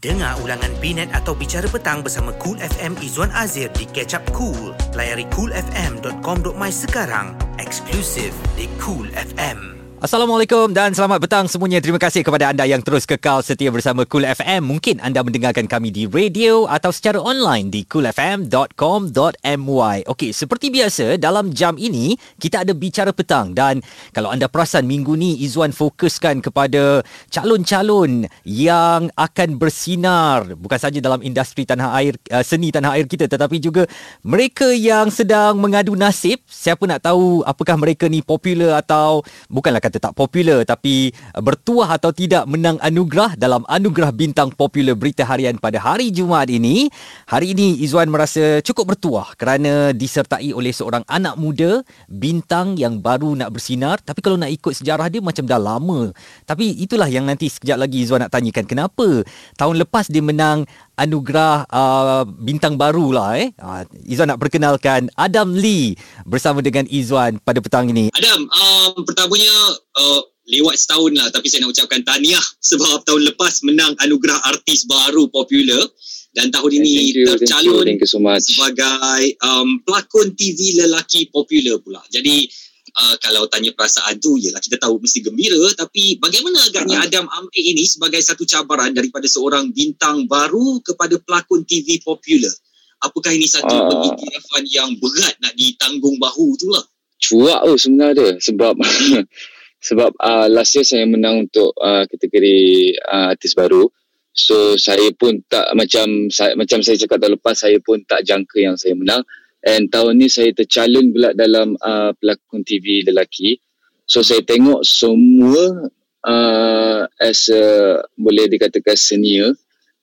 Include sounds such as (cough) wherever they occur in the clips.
Dengar ulangan Binet atau Bicara Petang bersama Cool FM Izwan Azir di Catch Up Cool. Layari coolfm.com.my sekarang. Eksklusif di Cool FM. Assalamualaikum dan selamat petang semuanya. Terima kasih kepada anda yang terus kekal setia bersama Cool FM. Mungkin anda mendengarkan kami di radio atau secara online di coolfm.com.my. Okey, seperti biasa dalam jam ini kita ada bicara petang dan kalau anda perasan minggu ni Izwan fokuskan kepada calon-calon yang akan bersinar bukan saja dalam industri tanah air uh, seni tanah air kita tetapi juga mereka yang sedang mengadu nasib. Siapa nak tahu apakah mereka ni popular atau bukanlah kata tak popular tapi uh, bertuah atau tidak menang anugerah dalam anugerah bintang popular berita harian pada hari Jumaat ini. Hari ini Izwan merasa cukup bertuah kerana disertai oleh seorang anak muda bintang yang baru nak bersinar tapi kalau nak ikut sejarah dia macam dah lama. Tapi itulah yang nanti sekejap lagi Izwan nak tanyakan kenapa tahun lepas dia menang anugerah uh, bintang baru lah eh. Uh, Izwan nak perkenalkan Adam Lee bersama dengan Izwan pada petang ini. Adam, um, pertamanya uh, lewat setahun lah tapi saya nak ucapkan tahniah sebab tahun lepas menang anugerah artis baru popular dan tahun ini Thank you, tercalon thank you, thank you so much. sebagai um, pelakon TV lelaki popular pula. Jadi uh, kalau tanya perasaan tu yalah kita tahu mesti gembira tapi bagaimana agaknya Ah. Adam ambil ini sebagai satu cabaran daripada seorang bintang baru kepada pelakon TV popular? Apakah ini satu Ah. pengiktirafan yang berat nak ditanggung bahu tu lah? Cuak tu sebenarnya sebab (laughs) sebab uh, last year saya menang untuk uh, kategori uh, artis baru. So saya pun tak macam saya, macam saya cakap tahun lepas saya pun tak jangka yang saya menang and tahun ni saya tercalon pula dalam uh, pelakon TV lelaki. So saya tengok semua uh, as a, boleh dikatakan senior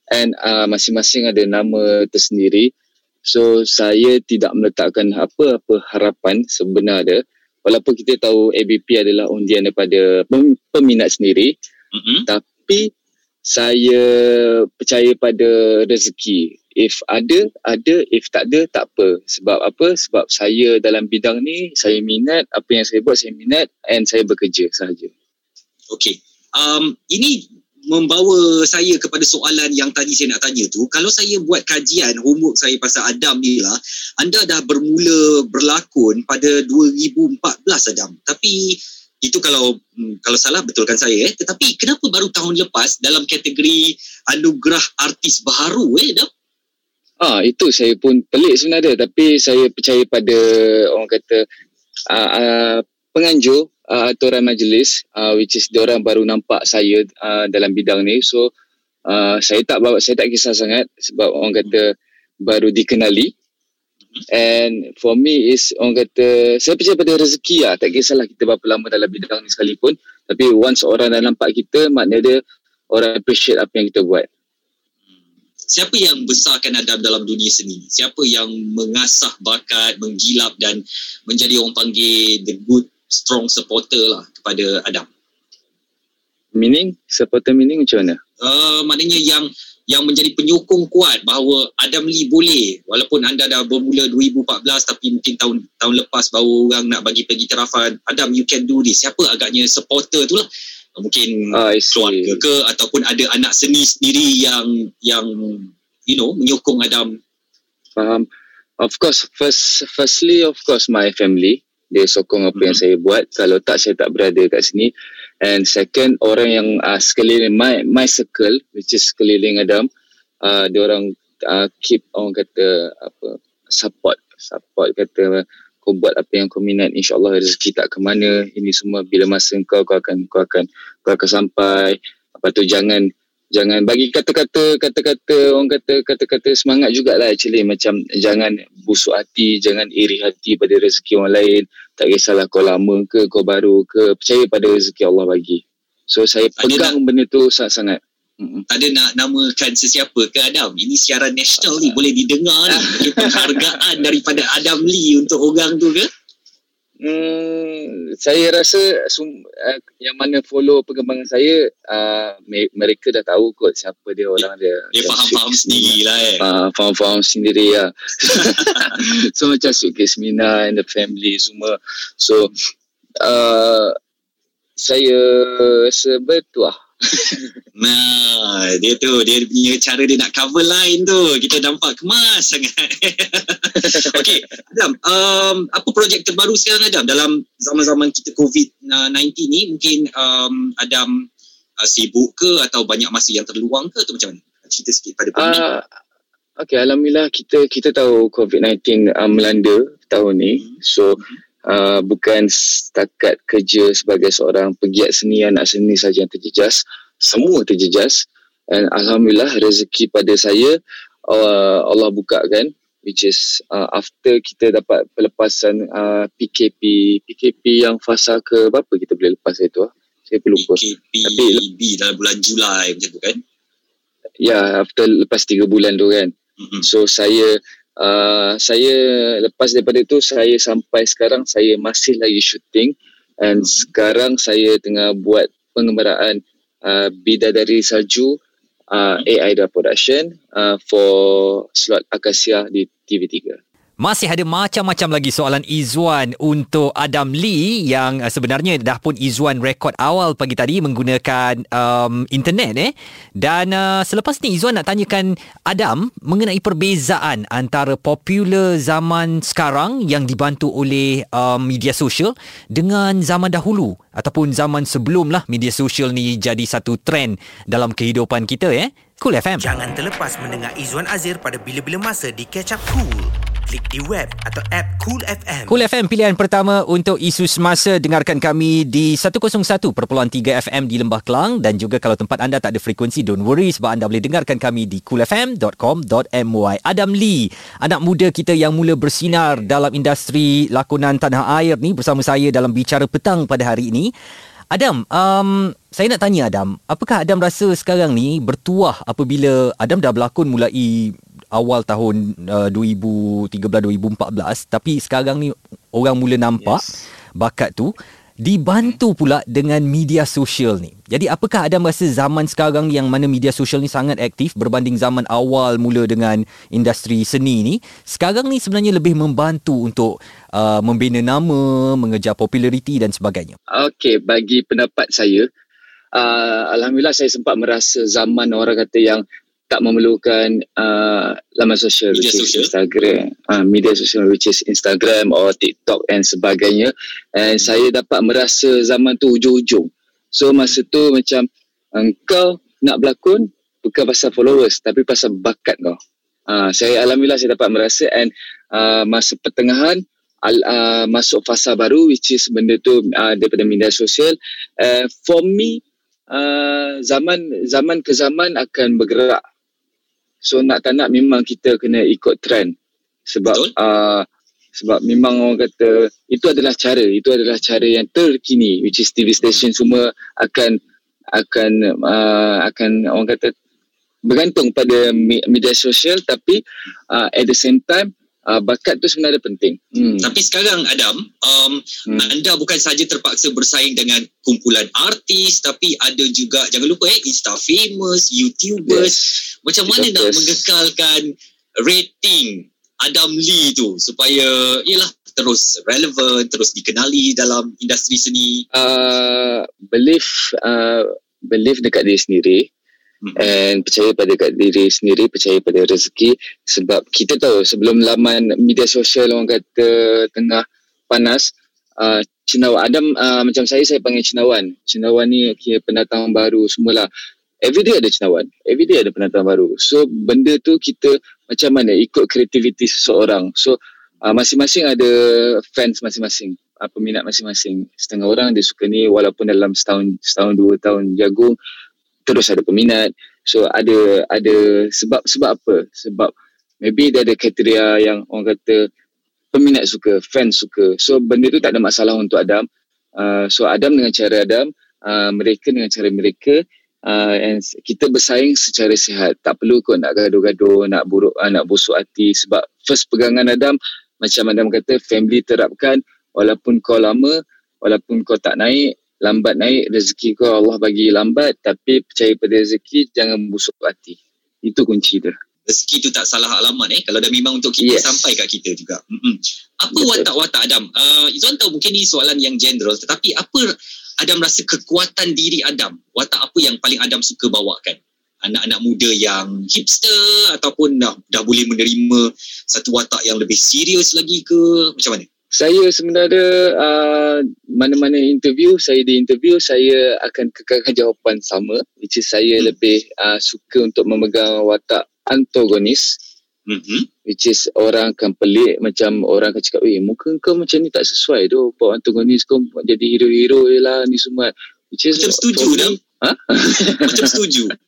and uh, masing-masing ada nama tersendiri. So saya tidak meletakkan apa-apa harapan sebenarnya walaupun kita tahu ABP adalah undian daripada pem- peminat sendiri Mm-hmm. tapi saya percaya pada rezeki. If ada, ada. If tak ada, tak apa. Sebab apa? Sebab saya dalam bidang ni, saya minat. Apa yang saya buat, saya minat. And saya bekerja sahaja. Okey. Um, ini membawa saya kepada soalan yang tadi saya nak tanya tu. Kalau saya buat kajian homework saya pasal Adam ni lah, anda dah bermula berlakon pada 2014 Adam. Tapi itu kalau hmm, kalau salah betulkan saya eh. Tetapi kenapa baru tahun lepas dalam kategori anugerah artis baru eh Adam? Ah itu saya pun pelik sebenarnya tapi saya percaya pada orang kata uh, uh, penganjur uh, atau orang majlis uh, which is diorang baru nampak saya uh, dalam bidang ni so uh, saya tak saya tak kisah sangat sebab orang kata baru dikenali and for me is orang kata saya percaya pada rezeki lah. Tak kisahlah kita berapa lama dalam bidang ni sekalipun. Tapi once orang dah nampak kita maknanya dia orang appreciate apa yang kita buat. Siapa yang besarkan Adam dalam dunia seni? Siapa yang mengasah bakat, menggilap dan menjadi orang panggil the good strong supporter lah kepada Adam? meaning? Supporter meaning macam mana? Uh, maknanya yang yang menjadi penyokong kuat bahawa Adam Lee boleh walaupun anda dah bermula 2014 tapi mungkin tahun tahun lepas baru orang nak bagi pengiktirafan Adam you can do this siapa agaknya supporter tu lah mungkin Ah, keluarga ke ataupun ada anak seni sendiri yang yang you know menyokong Adam Faham. Of course, first firstly of course my family dia sokong apa yang Mhm. saya buat. Kalau tak saya tak berada kat sini. And second orang yang uh, sekeliling my my circle which is sekeliling Adam, uh, dia orang uh, keep orang kata apa support. Support kata kau buat apa yang kau minat insyaallah rezeki tak ke mana. Ini semua bila masa kau kau akan kau akan kau akan sampai. Apa tu jangan jangan bagi kata-kata kata-kata orang kata kata-kata semangat jugalah actually. Macam jangan busuk hati jangan iri hati pada rezeki orang lain. Tak kisahlah kau lama ke kau baru ke. Percaya pada rezeki Allah bagi. So saya Ada pegang benda tu sangat-sangat ada nak namakan sesiapa ke Adam? Ini siaran nasional ni boleh didengar ni. Penghargaan (laughs) daripada Adam Lee untuk orang tu ke Hmm, saya rasa sum, uh, yang mana follow perkembangan saya uh, me- mereka dah tahu kot siapa dia orang dia. dia faham-faham sendiri lah eh uh, faham-faham sendiri lah. (laughs) so macam Sweet Kesmina and the family semua. So uh, saya rasa bertuah (laughs) Nah, dia tu dia punya cara dia nak cover line tu. Kita nampak kemas sangat. (laughs) Okey, Adam, um, apa projek terbaru sekarang Adam dalam zaman-zaman kita COVID-19 ni? Mungkin um, Adam uh, sibuk ke atau banyak masa yang terluang ke atau macam mana? Cerita sikit pada pendengar. Uh, okay, Alhamdulillah kita kita tahu COVID-19 uh, melanda tahun ni. So, uh, bukan setakat kerja sebagai seorang pegiat seni, anak seni saja yang terjejas. Semua terjejas. And Alhamdulillah rezeki pada saya uh, Allah bukakan which is uh, after kita dapat pelepasan uh, PKP PKP yang fasa ke berapa kita boleh lepas itu ah saya pun lupa PKP Tapi, dalam bulan Julai macam tu kan ya after lepas 3 bulan tu kan mm-hmm. so saya uh, saya lepas daripada itu saya sampai sekarang saya masih lagi shooting and sekarang saya tengah buat pengembaraan uh, Bidadari Salju uh, AI Production uh, for slot Akasia di TV3. Masih ada macam-macam lagi soalan Izwan untuk Adam Lee yang uh, sebenarnya dah pun Izwan rekod awal pagi tadi menggunakan um, internet eh. Dan uh, selepas ni Izwan nak tanyakan Adam mengenai perbezaan antara popular zaman sekarang yang dibantu oleh um, media sosial dengan zaman dahulu ataupun zaman sebelum lah media sosial ni jadi satu trend dalam kehidupan kita eh. Cool FM. Jangan terlepas mendengar Izwan Azir pada bila-bila masa di Catch Up Cool klik di web atau app Cool FM. Cool FM pilihan pertama untuk isu semasa dengarkan kami di 101.3 FM di Lembah Kelang dan juga kalau tempat anda tak ada frekuensi don't worry sebab anda boleh dengarkan kami di coolfm.com.my. Adam Lee, anak muda kita yang mula bersinar dalam industri lakonan tanah air ni bersama saya dalam bicara petang pada hari ini. Adam, um, saya nak tanya Adam, apakah Adam rasa sekarang ni bertuah apabila Adam dah berlakon mulai awal tahun uh, 2013-2014 tapi sekarang ni orang mula nampak yes. bakat tu dibantu pula dengan media sosial ni. Jadi apakah Adam rasa zaman sekarang yang mana media sosial ni sangat aktif berbanding zaman awal mula dengan industri seni ni, sekarang ni sebenarnya lebih membantu untuk uh, membina nama, mengejar populariti dan sebagainya. Okey, bagi pendapat saya, uh, alhamdulillah saya sempat merasa zaman orang kata yang tak memerlukan uh, laman sosial media which is Instagram, uh, media sosial which is Instagram or TikTok and sebagainya. And hmm. saya dapat merasa zaman tu hujung-hujung. So masa tu macam engkau nak berlakon bukan pasal followers tapi pasal bakat kau. Uh, saya alhamdulillah saya dapat merasa and uh, masa pertengahan al, uh, masuk fasa baru which is benda tu uh, daripada media sosial. Uh, for me uh, zaman zaman ke zaman akan bergerak So nak tak nak memang kita kena ikut trend. Sebab uh, sebab memang orang kata itu adalah cara. Itu adalah cara yang terkini which is TV station semua akan akan uh, akan orang kata bergantung pada media sosial. Tapi uh, at the same time uh, bakat tu sebenarnya penting. Hmm. Tapi sekarang Adam, um, hmm. anda bukan saja terpaksa bersaing dengan kumpulan artis tapi ada juga jangan lupa eh Insta famous, YouTubers. Yes. Macam mana nak mengekalkan rating Adam Lee tu supaya yalah terus relevan, terus dikenali dalam industri seni? Uh, belief uh, belief dekat diri sendiri. And percaya pada kat diri sendiri percaya pada rezeki. Sebab kita tahu sebelum laman media sosial orang kata tengah panas uh, cendawan Adam uh, macam saya saya panggil cendawan cendawan ni kira pendatang baru semualah. Everyday ada cendawan everyday ada pendatang baru. So benda tu kita macam mana ikut kreativiti seseorang. So uh, masing-masing ada fans masing-masing. Uh, peminat masing-masing. Setengah orang dia suka ni walaupun dalam setahun setahun dua tahun jagung terus ada peminat. So ada ada sebab sebab apa? Sebab maybe dia ada kriteria yang orang kata peminat suka fans suka. So benda tu tak ada masalah untuk Adam. Uh, so Adam dengan cara Adam uh, mereka dengan cara mereka uh, and kita bersaing secara sihat. Tak perlu kau nak gaduh-gaduh nak buruk uh, nak busuk hati. Sebab first pegangan Adam macam Adam kata family terapkan. Walaupun kau lama walaupun kau tak naik lambat naik rezeki kau Allah bagi lambat tapi percaya pada rezeki jangan busuk hati. Itu kunci dia rezeki tu tak salah alamat eh. Kalau dah memang untuk kita yes. sampai kat kita juga. Mm-mm. apa Betul. watak-watak Adam? Uh, Izzuan tahu mungkin ni soalan yang general tetapi apa Adam rasa kekuatan diri Adam? Watak apa yang paling Adam suka bawakan? Anak-anak muda yang hipster ataupun dah dah boleh menerima satu watak yang lebih serius lagi ke? Macam mana saya sebenarnya uh, mana-mana interview saya di interview saya akan kekalkan (laughs) jawapan sama. Which is saya hmm. lebih uh, suka untuk memegang watak antagonis. Mm-hmm. which is orang akan pelik macam orang akan cakap eh muka kau macam ni tak sesuai tu. Buat antagonis kau jadi hero-hero je lah ni semua. Which is macam setuju dah. Ha? macam setuju (laughs)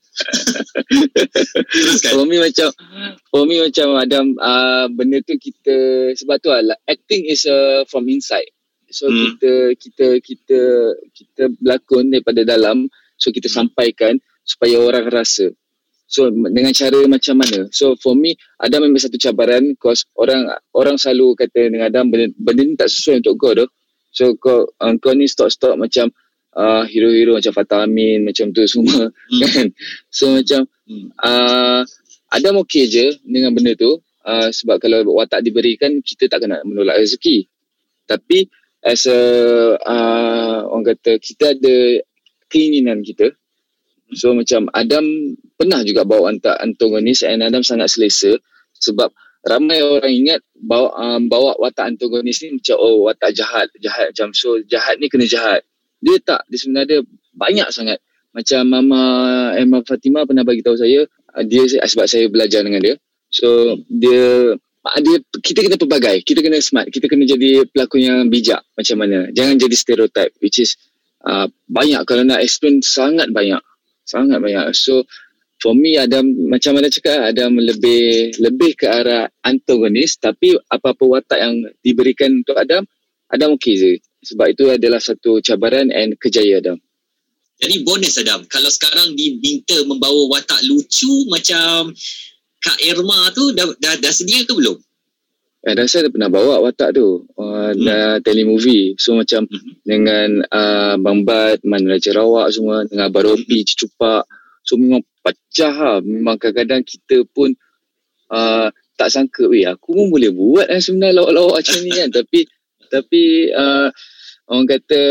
Teruskan. For me macam for me macam Adam uh, benda tu kita sebab tu lah acting is uh, from inside. So hmm. kita kita kita kita berlakon daripada dalam so kita hmm. sampaikan supaya orang rasa. So dengan cara macam mana? So for me Adam memang satu cabaran cause orang orang selalu kata dengan Adam benda, benda ni tak sesuai untuk kau tu. So kau uh, kau ni stop-stop macam uh, hero-hero macam Fatah Amin macam tu semua hmm. (laughs) kan? So macam hmm. uh, Adam okey je dengan benda tu. Uh, sebab kalau watak diberikan kita tak kena menolak rezeki. Tapi as a uh, orang kata kita ada keinginan kita. So macam Adam pernah juga bawa watak antagonis and Adam sangat selesa. Sebab ramai orang ingat bawa um, bawa watak antagonis ni macam oh watak jahat jahat macam so jahat ni kena jahat dia tak dia sebenarnya banyak sangat. Macam mama Emma Fatima pernah bagi tahu saya ah, dia sebab saya belajar dengan dia. So dia ah, dia kita kena pelbagai. Kita kena smart. Kita kena jadi pelakon yang bijak macam mana. Jangan jadi stereotype which is uh, banyak. Kalau nak explain sangat banyak. Sangat banyak. So for me ada macam mana cakap ada lebih lebih ke arah antagonis. Tapi apa-apa watak yang diberikan untuk Adam Adam okey je sebab itu adalah satu cabaran and kejayaan Adam. Jadi bonus Adam, kalau sekarang diminta membawa watak lucu macam Kak Irma tu dah dah, dah sedia ke belum? Eh, dah saya dah pernah bawa watak tu uh, hmm. dah telemovie so macam hmm. dengan uh, Bang Bad, Man Raja Rawak semua dengan Abang Robi, hmm. Cupak so memang pecah lah memang kadang-kadang kita pun uh, tak sangka weh aku pun boleh buat kan sebenarnya lawak-lawak macam ni kan (laughs) tapi tapi uh, orang kata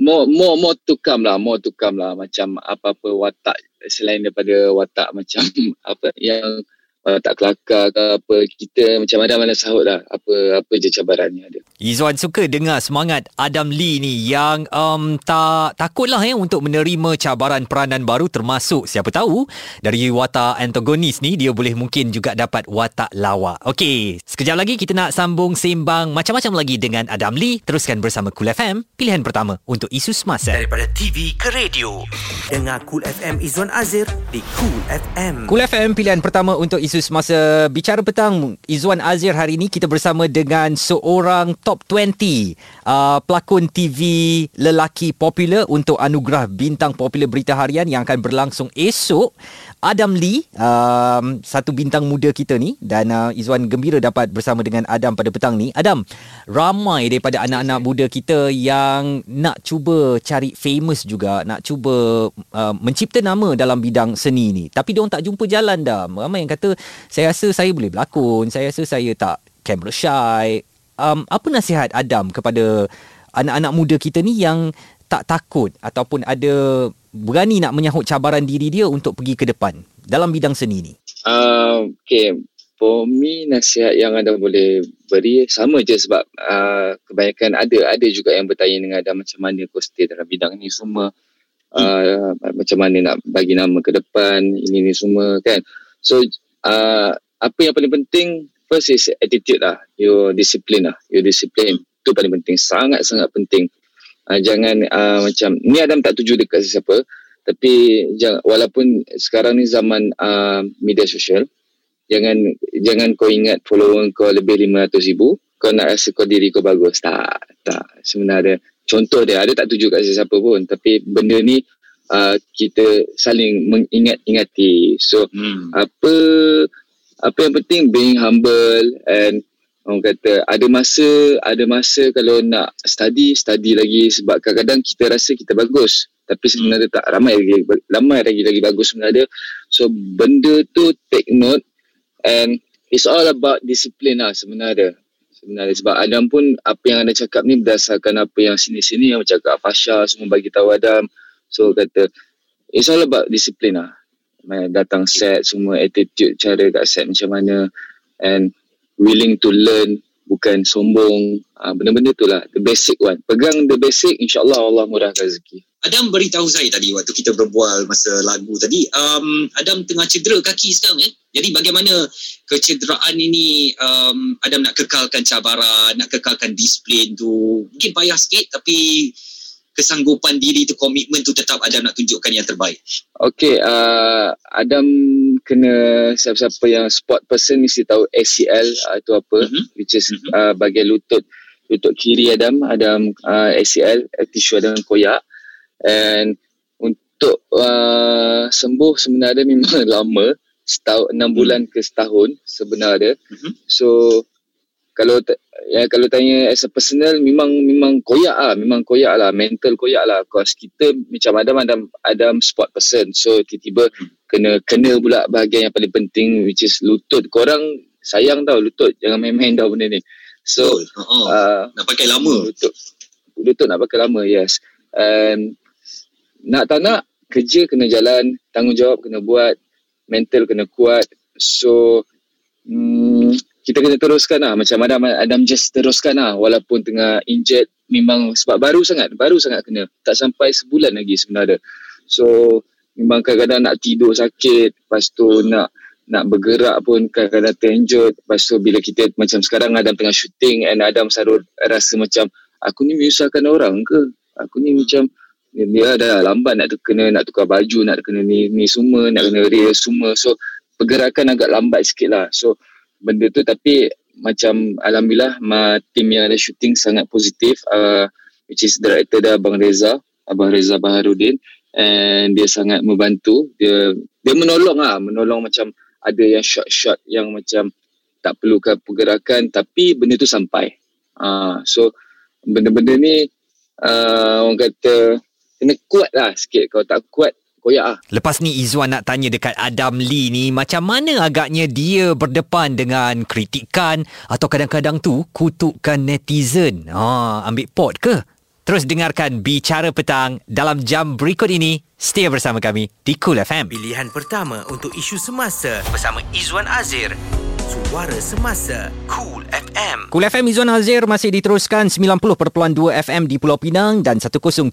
more more more to come lah more to come lah macam apa-apa watak selain daripada watak macam (laughs) apa yang uh, tak kelakar ke apa kita macam ada mana sahut lah apa apa je cabarannya ada. Izwan suka dengar semangat Adam Lee ni yang um, tak takutlah ya untuk menerima cabaran peranan baru termasuk siapa tahu dari watak antagonis ni dia boleh mungkin juga dapat watak lawak. Okey, sekejap lagi kita nak sambung sembang macam-macam lagi dengan Adam Lee teruskan bersama Cool FM pilihan pertama untuk isu semasa. Daripada TV ke radio dengar Cool FM Izwan Azir di Cool FM. Cool FM pilihan pertama untuk isu semasa bicara petang Izwan Azir hari ini kita bersama dengan seorang top 20 uh, pelakon TV lelaki popular untuk anugerah bintang popular berita harian yang akan berlangsung esok Adam Lee um, satu bintang muda kita ni dan uh, Izwan gembira dapat bersama dengan Adam pada petang ni. Adam, ramai daripada anak-anak muda kita yang nak cuba cari famous juga, nak cuba uh, mencipta nama dalam bidang seni ni. Tapi dia tak jumpa jalan dah. Ramai yang kata saya rasa saya boleh berlakon, saya rasa saya tak camera shy. Um, apa nasihat Adam kepada anak-anak muda kita ni yang tak takut ataupun ada berani nak menyahut cabaran diri dia untuk pergi ke depan dalam bidang seni ni? Uh, okay, for me nasihat yang anda boleh beri sama je sebab uh, kebanyakan ada ada juga yang bertanya dengan anda macam mana kau stay dalam bidang ni. Semua uh, hmm. macam mana nak bagi nama ke depan ini ni semua kan? So uh, apa yang paling penting first is attitude lah. Your discipline lah. Your discipline itu paling penting. Sangat sangat penting uh, jangan uh, macam ni Adam tak tuju dekat sesiapa tapi jangan, walaupun sekarang ni zaman uh, media sosial jangan jangan kau ingat follower kau lebih 500 ribu kau nak rasa kau diri kau bagus. Tak tak. Sebenarnya contoh dia ada tak tuju kat sesiapa pun tapi benda ni uh, kita saling mengingat-ingati. So hmm. apa apa yang penting being humble and orang kata ada masa ada masa kalau nak study study lagi sebab kadang-kadang kita rasa kita bagus. Tapi sebenarnya tak ramai lagi ramai lagi lagi bagus sebenarnya so benda tu take note and it's all about discipline lah sebenarnya. Sebenarnya sebab Adam pun apa yang anda cakap ni berdasarkan apa yang sini-sini yang cakap Fasha semua bagi tahu Adam. So kata it's all about disiplin lah. Datang set semua attitude cara kat set macam mana. And willing to learn bukan sombong. Uh, benda-benda tu lah the basic one. Pegang the basic insyaAllah Allah murahkan rezeki. Adam beritahu saya tadi waktu kita berbual masa lagu tadi um, Adam tengah cedera kaki sekarang eh? Jadi bagaimana kecederaan ini um, Adam nak kekalkan cabaran nak kekalkan disiplin tu? Mungkin payah sikit tapi kesanggupan diri tu komitmen tu tetap Adam nak tunjukkan yang terbaik. Okay, uh, Adam kena siapa-siapa yang sport person mesti tahu ACL uh, itu apa, Mhm. which is uh, bahagian lutut lutut kiri Adam, Adam uh, ACL, uh, tisu Adam koyak. And untuk uh, sembuh sebenarnya memang (laughs) lama, setahun enam bulan ke setahun sebenarnya. Mhm. So kalau ya kalau tanya as a personal memang memang koyak lah memang koyak lah mental koyak lah cause kita macam Adam Adam Adam sport person so tiba-tiba kena kena pula bahagian yang paling penting which is lutut. Korang sayang tau lutut jangan main-main tau benda ni. So. Oh, uh, nak pakai lama. lutut. Lutut nak pakai lama yes. And nak tak nak kerja kena jalan tanggungjawab kena buat mental kena kuat. So hmm, kita kena teruskan lah. Macam Adam Adam just teruskan lah walaupun tengah injured memang sebab baru sangat baru sangat kena. Tak sampai sebulan lagi sebenarnya. So memang kadang-kadang nak tidur sakit lepas tu nak nak bergerak pun kadang-kadang terenjut lepas tu bila kita macam sekarang Adam tengah shooting and Adam selalu rasa macam aku ni menyusahkan orang ke? Aku ni macam dia dah lambat nak kena nak tukar baju nak kena ni ni semua nak kena real semua. So pergerakan agak lambat sikit lah. So benda tu tapi macam Alhamdulillah ma, tim yang ada shooting sangat positif uh, which is director dia Abang Reza Abang Reza Baharudin and dia sangat membantu. Dia dia menolong lah. Menolong macam ada yang shot-shot yang macam tak perlukan pergerakan tapi benda tu sampai. Uh, so benda-benda ni uh, orang kata kena kuat lah sikit. Kalau tak kuat koyak lah. Lepas ni Izwan nak tanya dekat Adam Lee ni macam mana agaknya dia berdepan dengan kritikan atau kadang-kadang tu kutukan netizen. Ha, ambil pot ke? Terus dengarkan Bicara Petang dalam jam berikut ini. Stay bersama kami di Cool FM. Pilihan pertama untuk isu semasa bersama Izwan Azir. Suara Semasa Cool FM. Cool FM Izwan Azir masih diteruskan 90.2 FM di Pulau Pinang dan 107.3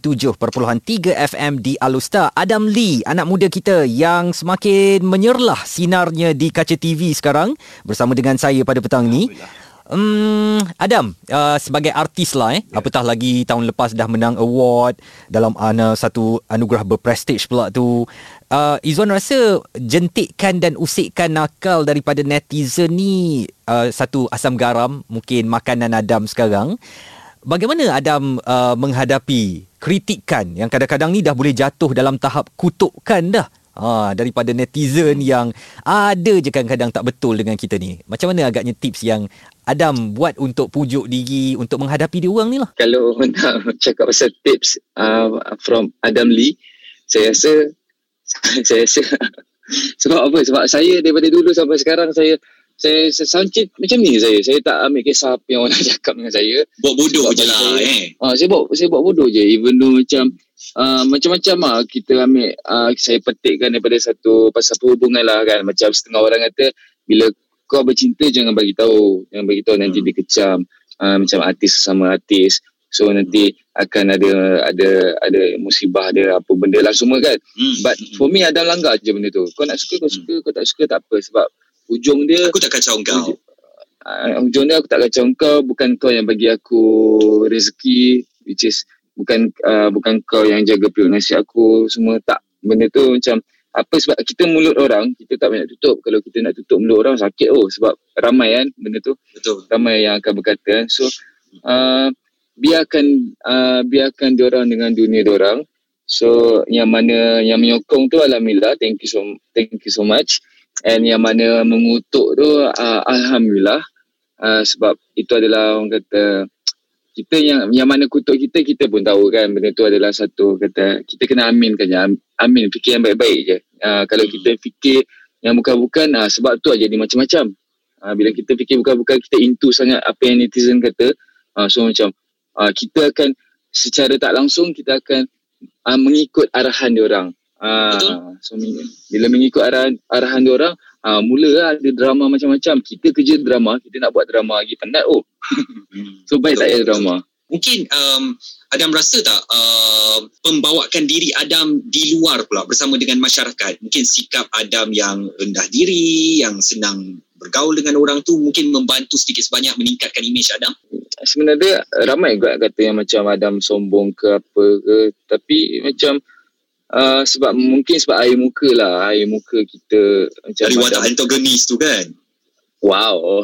FM di Alusta. Adam Lee, anak muda kita yang semakin menyerlah sinarnya di kaca TV sekarang bersama dengan saya pada petang ni. Um, Adam, uh, sebagai artis lah eh, yeah. apatah lagi tahun lepas dah menang award dalam uh, satu anugerah berprestij pula tu. Uh, Izwan rasa jentikan dan usikan nakal daripada netizen ni uh, satu asam garam mungkin makanan Adam sekarang. Bagaimana Adam uh, menghadapi kritikan yang kadang-kadang ni dah boleh jatuh dalam tahap kutukan dah? Ha, daripada netizen yang ada je kadang-kadang tak betul dengan kita ni. Macam mana agaknya tips yang Adam buat untuk pujuk diri, untuk menghadapi dia orang ni lah? kalau (laughs) nak cakap pasal tips uh, from Adam Lee saya rasa (laughs) saya rasa (laughs) sebab apa? Sebab saya daripada dulu sampai sekarang saya saya, saya sangkit macam ni saya. Saya tak ambil kisah apa yang orang cakap dengan saya. Buat bodoh je lah saya- eh. Ah, saya buat saya buat bodoh je. Even though macam uh, macam-macam lah kita ambil uh, saya petikkan daripada satu pasal perhubungan lah kan. Macam setengah orang kata bila kau bercinta jangan bagi tahu. Jangan bagi tahu nanti Hmm. dikecam uh, macam artis sesama artis. So nanti akan ada ada ada musibah ada apa benda lah. Semua kan? Hmm. but for me ada langgar je benda tu. Kau nak suka kau suka. Kau tak suka tak apa. Sebab ujung dia aku tak kacau kau uh, ujung dia aku tak kacau kau bukan kau yang bagi aku rezeki which is bukan uh, bukan kau yang jaga perut nasi aku. Semua tak. Benda tu macam apa sebab kita mulut orang kita tak banyak tutup. Kalau kita nak tutup mulut orang sakit. Oh sebab ramai kan benda tu. Betul. Ramai yang akan berkata. Kan. so uh, biarkan uh, biarkan diorang dengan dunia diorang so yang mana yang menyokong tu alhamdulillah thank you so thank you so much. And yang mana mengutuk tu uh, alhamdulillah. Uh, sebab itu adalah orang kata kita yang yang mana kutuk kita kita pun tahu kan benda tu adalah satu kata kita kena aminkan je Am- amin fikir yang baik-baik je. Uh, kalau kita fikir yang bukan-bukan uh, sebab tu aja jadi macam-macam. Uh, bila kita fikir bukan-bukan kita into sangat apa yang netizen kata uh, so macam uh, kita akan secara tak langsung kita akan uh, mengikut arahan uh, so bila mengikut arahan arahan diorang uh, mula lah ada drama macam-macam kita kerja drama kita nak buat drama lagi penat oh hmm. (laughs) so baik tak payah drama Mungkin um, Adam rasa tak uh, pembawakan diri Adam di luar pula bersama dengan masyarakat. Mungkin sikap Adam yang rendah diri, yang senang bergaul dengan orang tu mungkin membantu sedikit sebanyak meningkatkan imej Adam. Sebenarnya ramai juga kata yang macam Adam sombong ke apa ke. Tapi macam uh, sebab mungkin sebab air muka lah. Air muka kita. Macam Dari watak antagonis tu kan? Wow.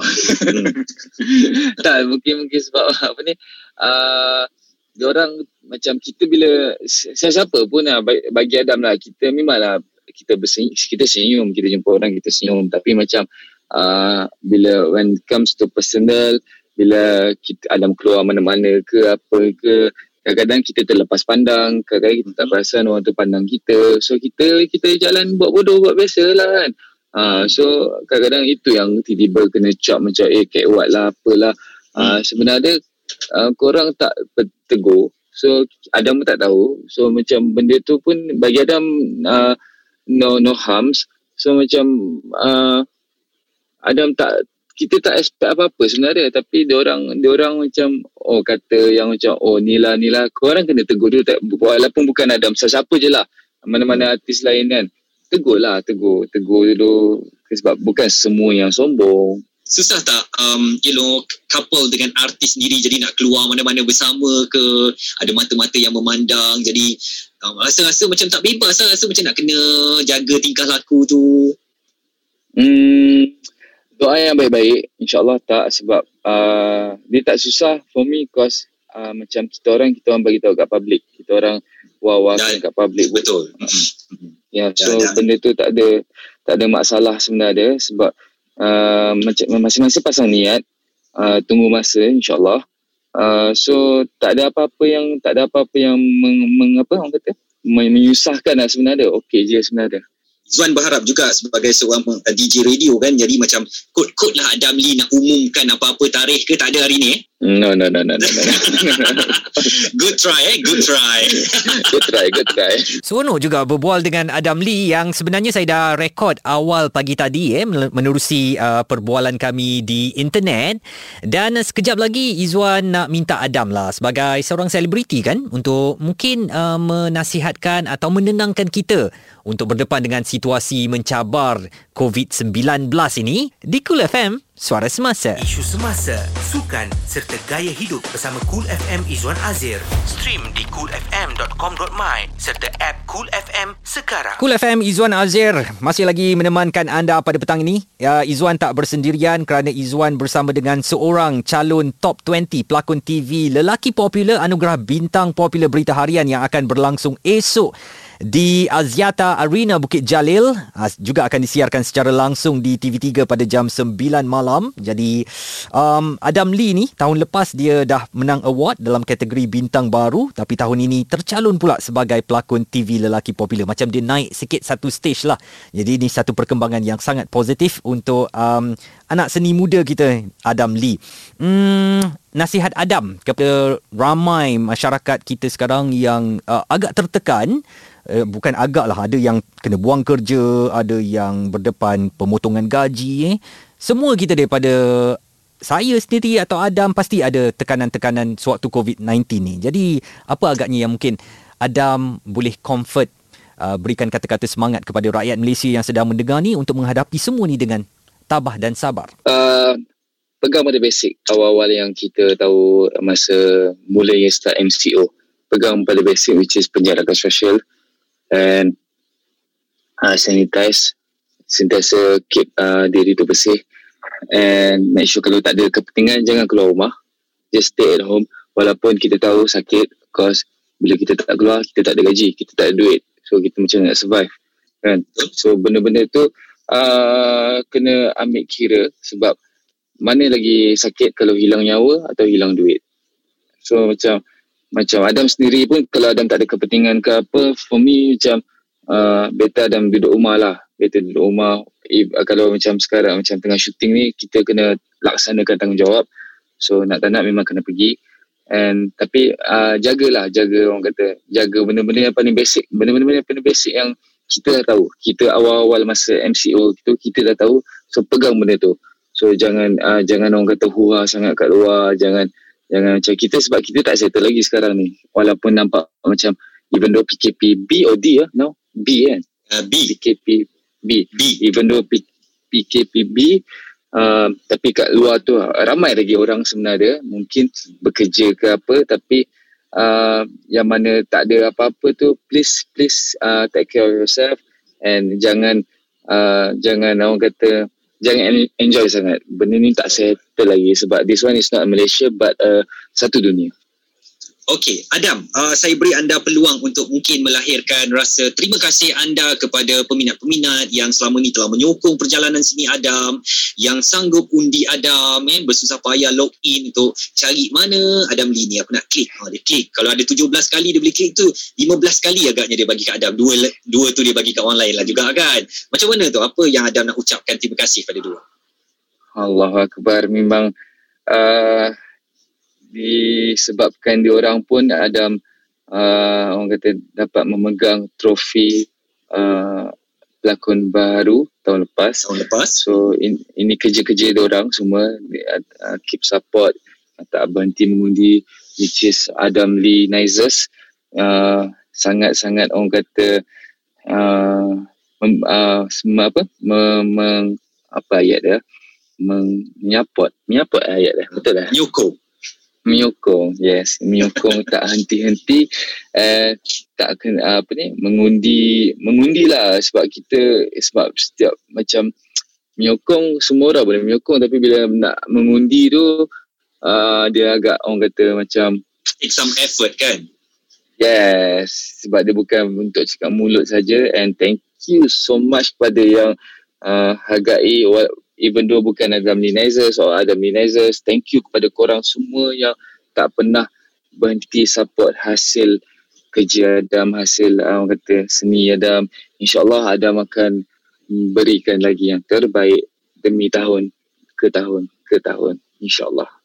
(laughs) tak, mungkin mungkin sebab (laughs) apa ni, uh, orang macam kita bila siapa pun lah bagi Adam lah kita memanglah kita bersenyum, kita senyum kita jumpa orang kita senyum tapi macam uh, bila when it comes to personal bila kita Adam keluar mana-mana ke apa ke kadang-kadang kita terlepas pandang kadang-kadang kita tak perasan orang tu pandang kita. So kita kita jalan buat bodoh buat biasa lah kan. Uh, so kadang-kadang itu yang tiba-tiba kena cap macam eh kek lah apalah uh, sebenarnya uh, korang tak tegur so Adam pun tak tahu. So macam benda tu pun bagi Adam uh, no no harms. So macam uh, Adam tak kita tak expect apa-apa sebenarnya. Tapi dia orang dia orang macam oh kata yang macam oh nila nila korang kena tegur dulu tak walaupun bukan Adam siapa je lah. Mana-mana artis lain kan. Tegur lah tegur. Tegur dulu sebab bukan semua yang sombong. Susah tak um, you know couple dengan artis sendiri jadi nak keluar mana-mana bersama ke? Ada mata-mata yang memandang jadi um, rasa-rasa macam tak bebas lah. Rasa macam nak kena jaga tingkah laku tu. Hmm, doa yang baik-baik insyaAllah tak sebab uh, dia tak susah for me cause uh, macam kita orang kita orang bagi tahu kat public. Kita orang wah-wah kat public. betul. Ya yeah, so ya, ya. benda tu tak ada tak ada masalah sebenarnya sebab uh, masing-masing pasang niat uh, tunggu masa insyaallah. Uh, so tak ada apa-apa yang tak ada apa-apa yang meng, meng apa orang kata? Menyusahkan lah sebenarnya. Okey je sebenarnya Zuan berharap juga sebagai seorang DJ radio kan jadi macam kod-kod lah Adam Lee nak umumkan apa-apa tarikh ke tak ada hari ni eh? No, no, no, no, no, no. (laughs) good try, eh? Good try. (laughs) good try, good try. Seronok juga berbual dengan Adam Lee yang sebenarnya saya dah rekod awal pagi tadi eh, menerusi uh, perbualan kami di internet. Dan sekejap lagi Izwan nak minta Adam lah sebagai seorang selebriti kan untuk mungkin uh, menasihatkan atau menenangkan kita untuk berdepan dengan situasi mencabar COVID-19 ini di Cool FM Suara Semasa. Isu semasa, sukan serta gaya hidup bersama Cool FM Izwan Azir. Stream di coolfm.com.my serta app Cool FM sekarang. Cool FM Izwan Azir masih lagi menemankan anda pada petang ini. Ya, Izwan tak bersendirian kerana Izwan bersama dengan seorang calon top 20 pelakon TV lelaki popular anugerah bintang popular berita harian yang akan berlangsung esok di Aziata Arena Bukit Jalil juga akan disiarkan secara langsung di TV3 pada jam 9 malam. Jadi um, Adam Lee ni tahun lepas dia dah menang award dalam kategori bintang baru tapi tahun ini tercalon pula sebagai pelakon TV lelaki popular. Macam dia naik sikit satu stage lah. Jadi ini satu perkembangan yang sangat positif untuk um, anak seni muda kita Adam Lee. Hmm, nasihat Adam kepada ramai masyarakat kita sekarang yang uh, agak tertekan eh, bukan agak lah ada yang kena buang kerja ada yang berdepan pemotongan gaji eh. semua kita daripada saya sendiri atau Adam pasti ada tekanan-tekanan sewaktu COVID-19 ni. Jadi apa agaknya yang mungkin Adam boleh comfort uh, berikan kata-kata semangat kepada rakyat Malaysia yang sedang mendengar ni untuk menghadapi semua ni dengan tabah dan sabar? Uh, pegang pada basic. Awal-awal yang kita tahu masa mulanya start MCO pegang pada basic which is penjarakan sosial and uh, sanitize sentiasa keep uh, diri tu bersih. And make sure kalau tak ada kepentingan jangan keluar rumah. Just stay at home. Walaupun kita tahu sakit cause bila kita tak keluar kita tak ada gaji kita tak ada duit. So kita macam nak survive kan? So benda-benda tu uh, kena ambil kira sebab mana lagi sakit kalau hilang nyawa atau hilang duit. So macam macam Adam sendiri pun kalau Adam tak ada kepentingan ke apa for me macam uh, better Adam duduk rumah lah. Better duduk rumah. If, uh, kalau macam sekarang macam tengah syuting ni kita kena laksanakan tanggungjawab. So nak tak nak memang kena pergi. And tapi uh, jagalah jaga orang kata. Jaga benda-benda yang paling basic. Benda-benda yang paling basic yang kita dah tahu. Kita awal-awal masa MCO itu kita dah tahu. So pegang benda tu. So jangan uh, jangan orang kata hura sangat kat luar. Jangan jangan macam kita sebab kita tak settle lagi sekarang ni walaupun nampak macam even though PKP B or D ya no B kan Uh, B. PKP B B. even though P, PKPB uh, tapi kat luar tu uh, ramai lagi orang sebenarnya mungkin bekerja ke apa tapi uh, yang mana tak ada apa-apa tu please please uh, take care of yourself and jangan uh, jangan orang kata jangan en- enjoy sangat. Benda ni tak settle lagi sebab this one is not Malaysia but uh, satu dunia Okey, Adam, uh, saya beri anda peluang untuk mungkin melahirkan rasa terima kasih anda kepada peminat-peminat yang selama ni telah menyokong perjalanan sini Adam, yang sanggup undi Adam, eh, bersusah payah log in untuk cari mana Adam Lee ni, aku nak klik. Ha, dia klik. Kalau ada 17 kali dia boleh klik tu, 15 kali agaknya dia bagi kat Adam. Dua, dua tu dia bagi kat orang lain lah juga kan. Macam mana tu? Apa yang Adam nak ucapkan terima kasih pada dua? Allah Akbar memang uh, disebabkan dia orang pun Adam uh, orang kata dapat memegang trofi uh, pelakon baru tahun lepas. Tahun lepas? so in, ini kerja-kerja dia orang semua uh, keep support tak berhenti mengundi which is Adam Lee Nizes uh, sangat-sangat orang kata uh, mem, uh, apa? Mem, apa ayat dia? Meng- menyapot menyapot ayat dia betul lah. Nyokong. Menyokong yes menyokong (laughs) tak henti-henti eh tak akan uh, apa ni mengundi mengundi lah sebab kita sebab setiap macam menyokong semua orang boleh menyokong tapi bila nak mengundi tu uh, dia agak orang kata macam It's some effort kan? Yes, sebab dia bukan untuk cakap mulut saja and thank you so much kepada yang uh, hargai even though bukan Adam Linazers or Adam Linazers, thank you kepada korang semua yang tak pernah berhenti support hasil kerja Adam, hasil uh, orang kata seni Adam. InsyaAllah Adam akan berikan lagi yang terbaik demi tahun ke tahun ke tahun. InsyaAllah.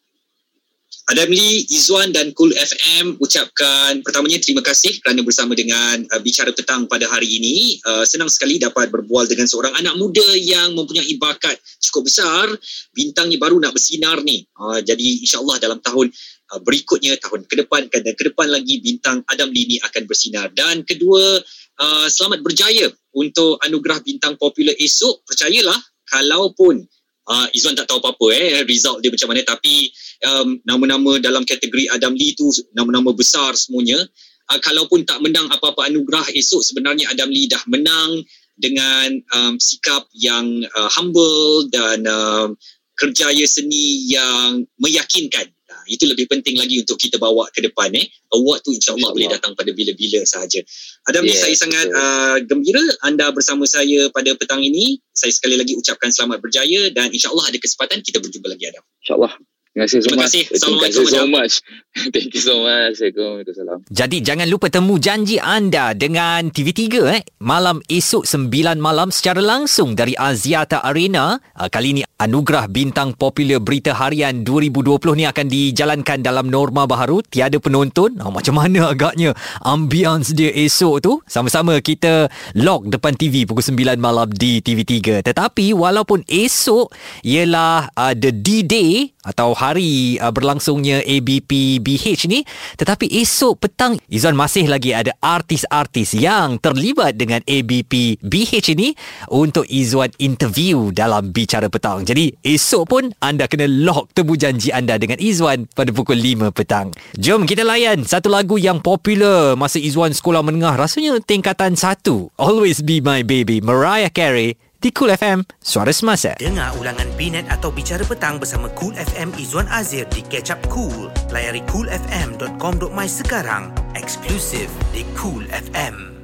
Adam Lee, Izzuan dan Cool FM ucapkan pertamanya terima kasih kerana bersama dengan uh, Bicara Petang pada hari ini. Uh, senang sekali dapat berbual dengan seorang anak muda yang mempunyai bakat cukup besar. Bintangnya baru nak bersinar ni. Uh, jadi insyaAllah dalam tahun uh, berikutnya, tahun ke depan dan ke depan lagi bintang Adam Lee ni akan bersinar. Dan kedua, uh, selamat berjaya untuk anugerah bintang popular esok. Percayalah, kalaupun uh, Izzuan tak tahu apa-apa eh, result dia macam mana tapi um, nama-nama dalam kategori Adam Lee tu nama-nama besar semuanya. Uh, kalaupun tak menang apa-apa anugerah esok sebenarnya Adam Lee dah menang dengan um, sikap yang uh, humble dan um, kerjaya seni yang meyakinkan. Itu lebih penting lagi untuk kita bawa ke depan eh. Award tu insya-Allah boleh datang pada bila-bila sahaja. Adam Yes, saya sangat betul. uh, gembira anda bersama saya pada petang ini. Saya sekali lagi ucapkan selamat berjaya dan insya-Allah ada kesempatan kita berjumpa lagi Adam. InsyaAllah. Terima kasih so Terima much. kasih. Terima Assalamualaikum, kasih so much. (laughs) Thank you so much. Assalamualaikum. Jadi jangan lupa temu janji anda dengan TV3 eh malam esok 9 malam secara langsung dari Aziata Arena. Uh, kali ini anugerah bintang popular berita harian 2020 ni akan dijalankan dalam norma baharu, tiada penonton. Uh, macam mana agaknya ambience dia esok tu? Sama-sama kita log depan TV pukul 9 malam di TV3. Tetapi walaupun esok ialah uh, the D-Day atau hari uh, berlangsungnya ABP BH ni. Tetapi esok petang Izzuan masih lagi ada artis-artis yang terlibat dengan ABP BH ini untuk Izzuan interview dalam Bicara Petang. Jadi esok pun anda kena lock temu janji anda dengan Izzuan pada pukul 5 petang. Jom kita layan satu lagu yang popular masa Izzuan sekolah menengah. Rasanya tingkatan 1 Always Be My Baby Mariah Carey di Cool FM Suara Semasa Dengar ulangan Binet atau Bicara Petang bersama Cool FM Izwan Azir di Catch Up Cool. Layari coolfm.com.my sekarang. Eksklusif di Cool FM.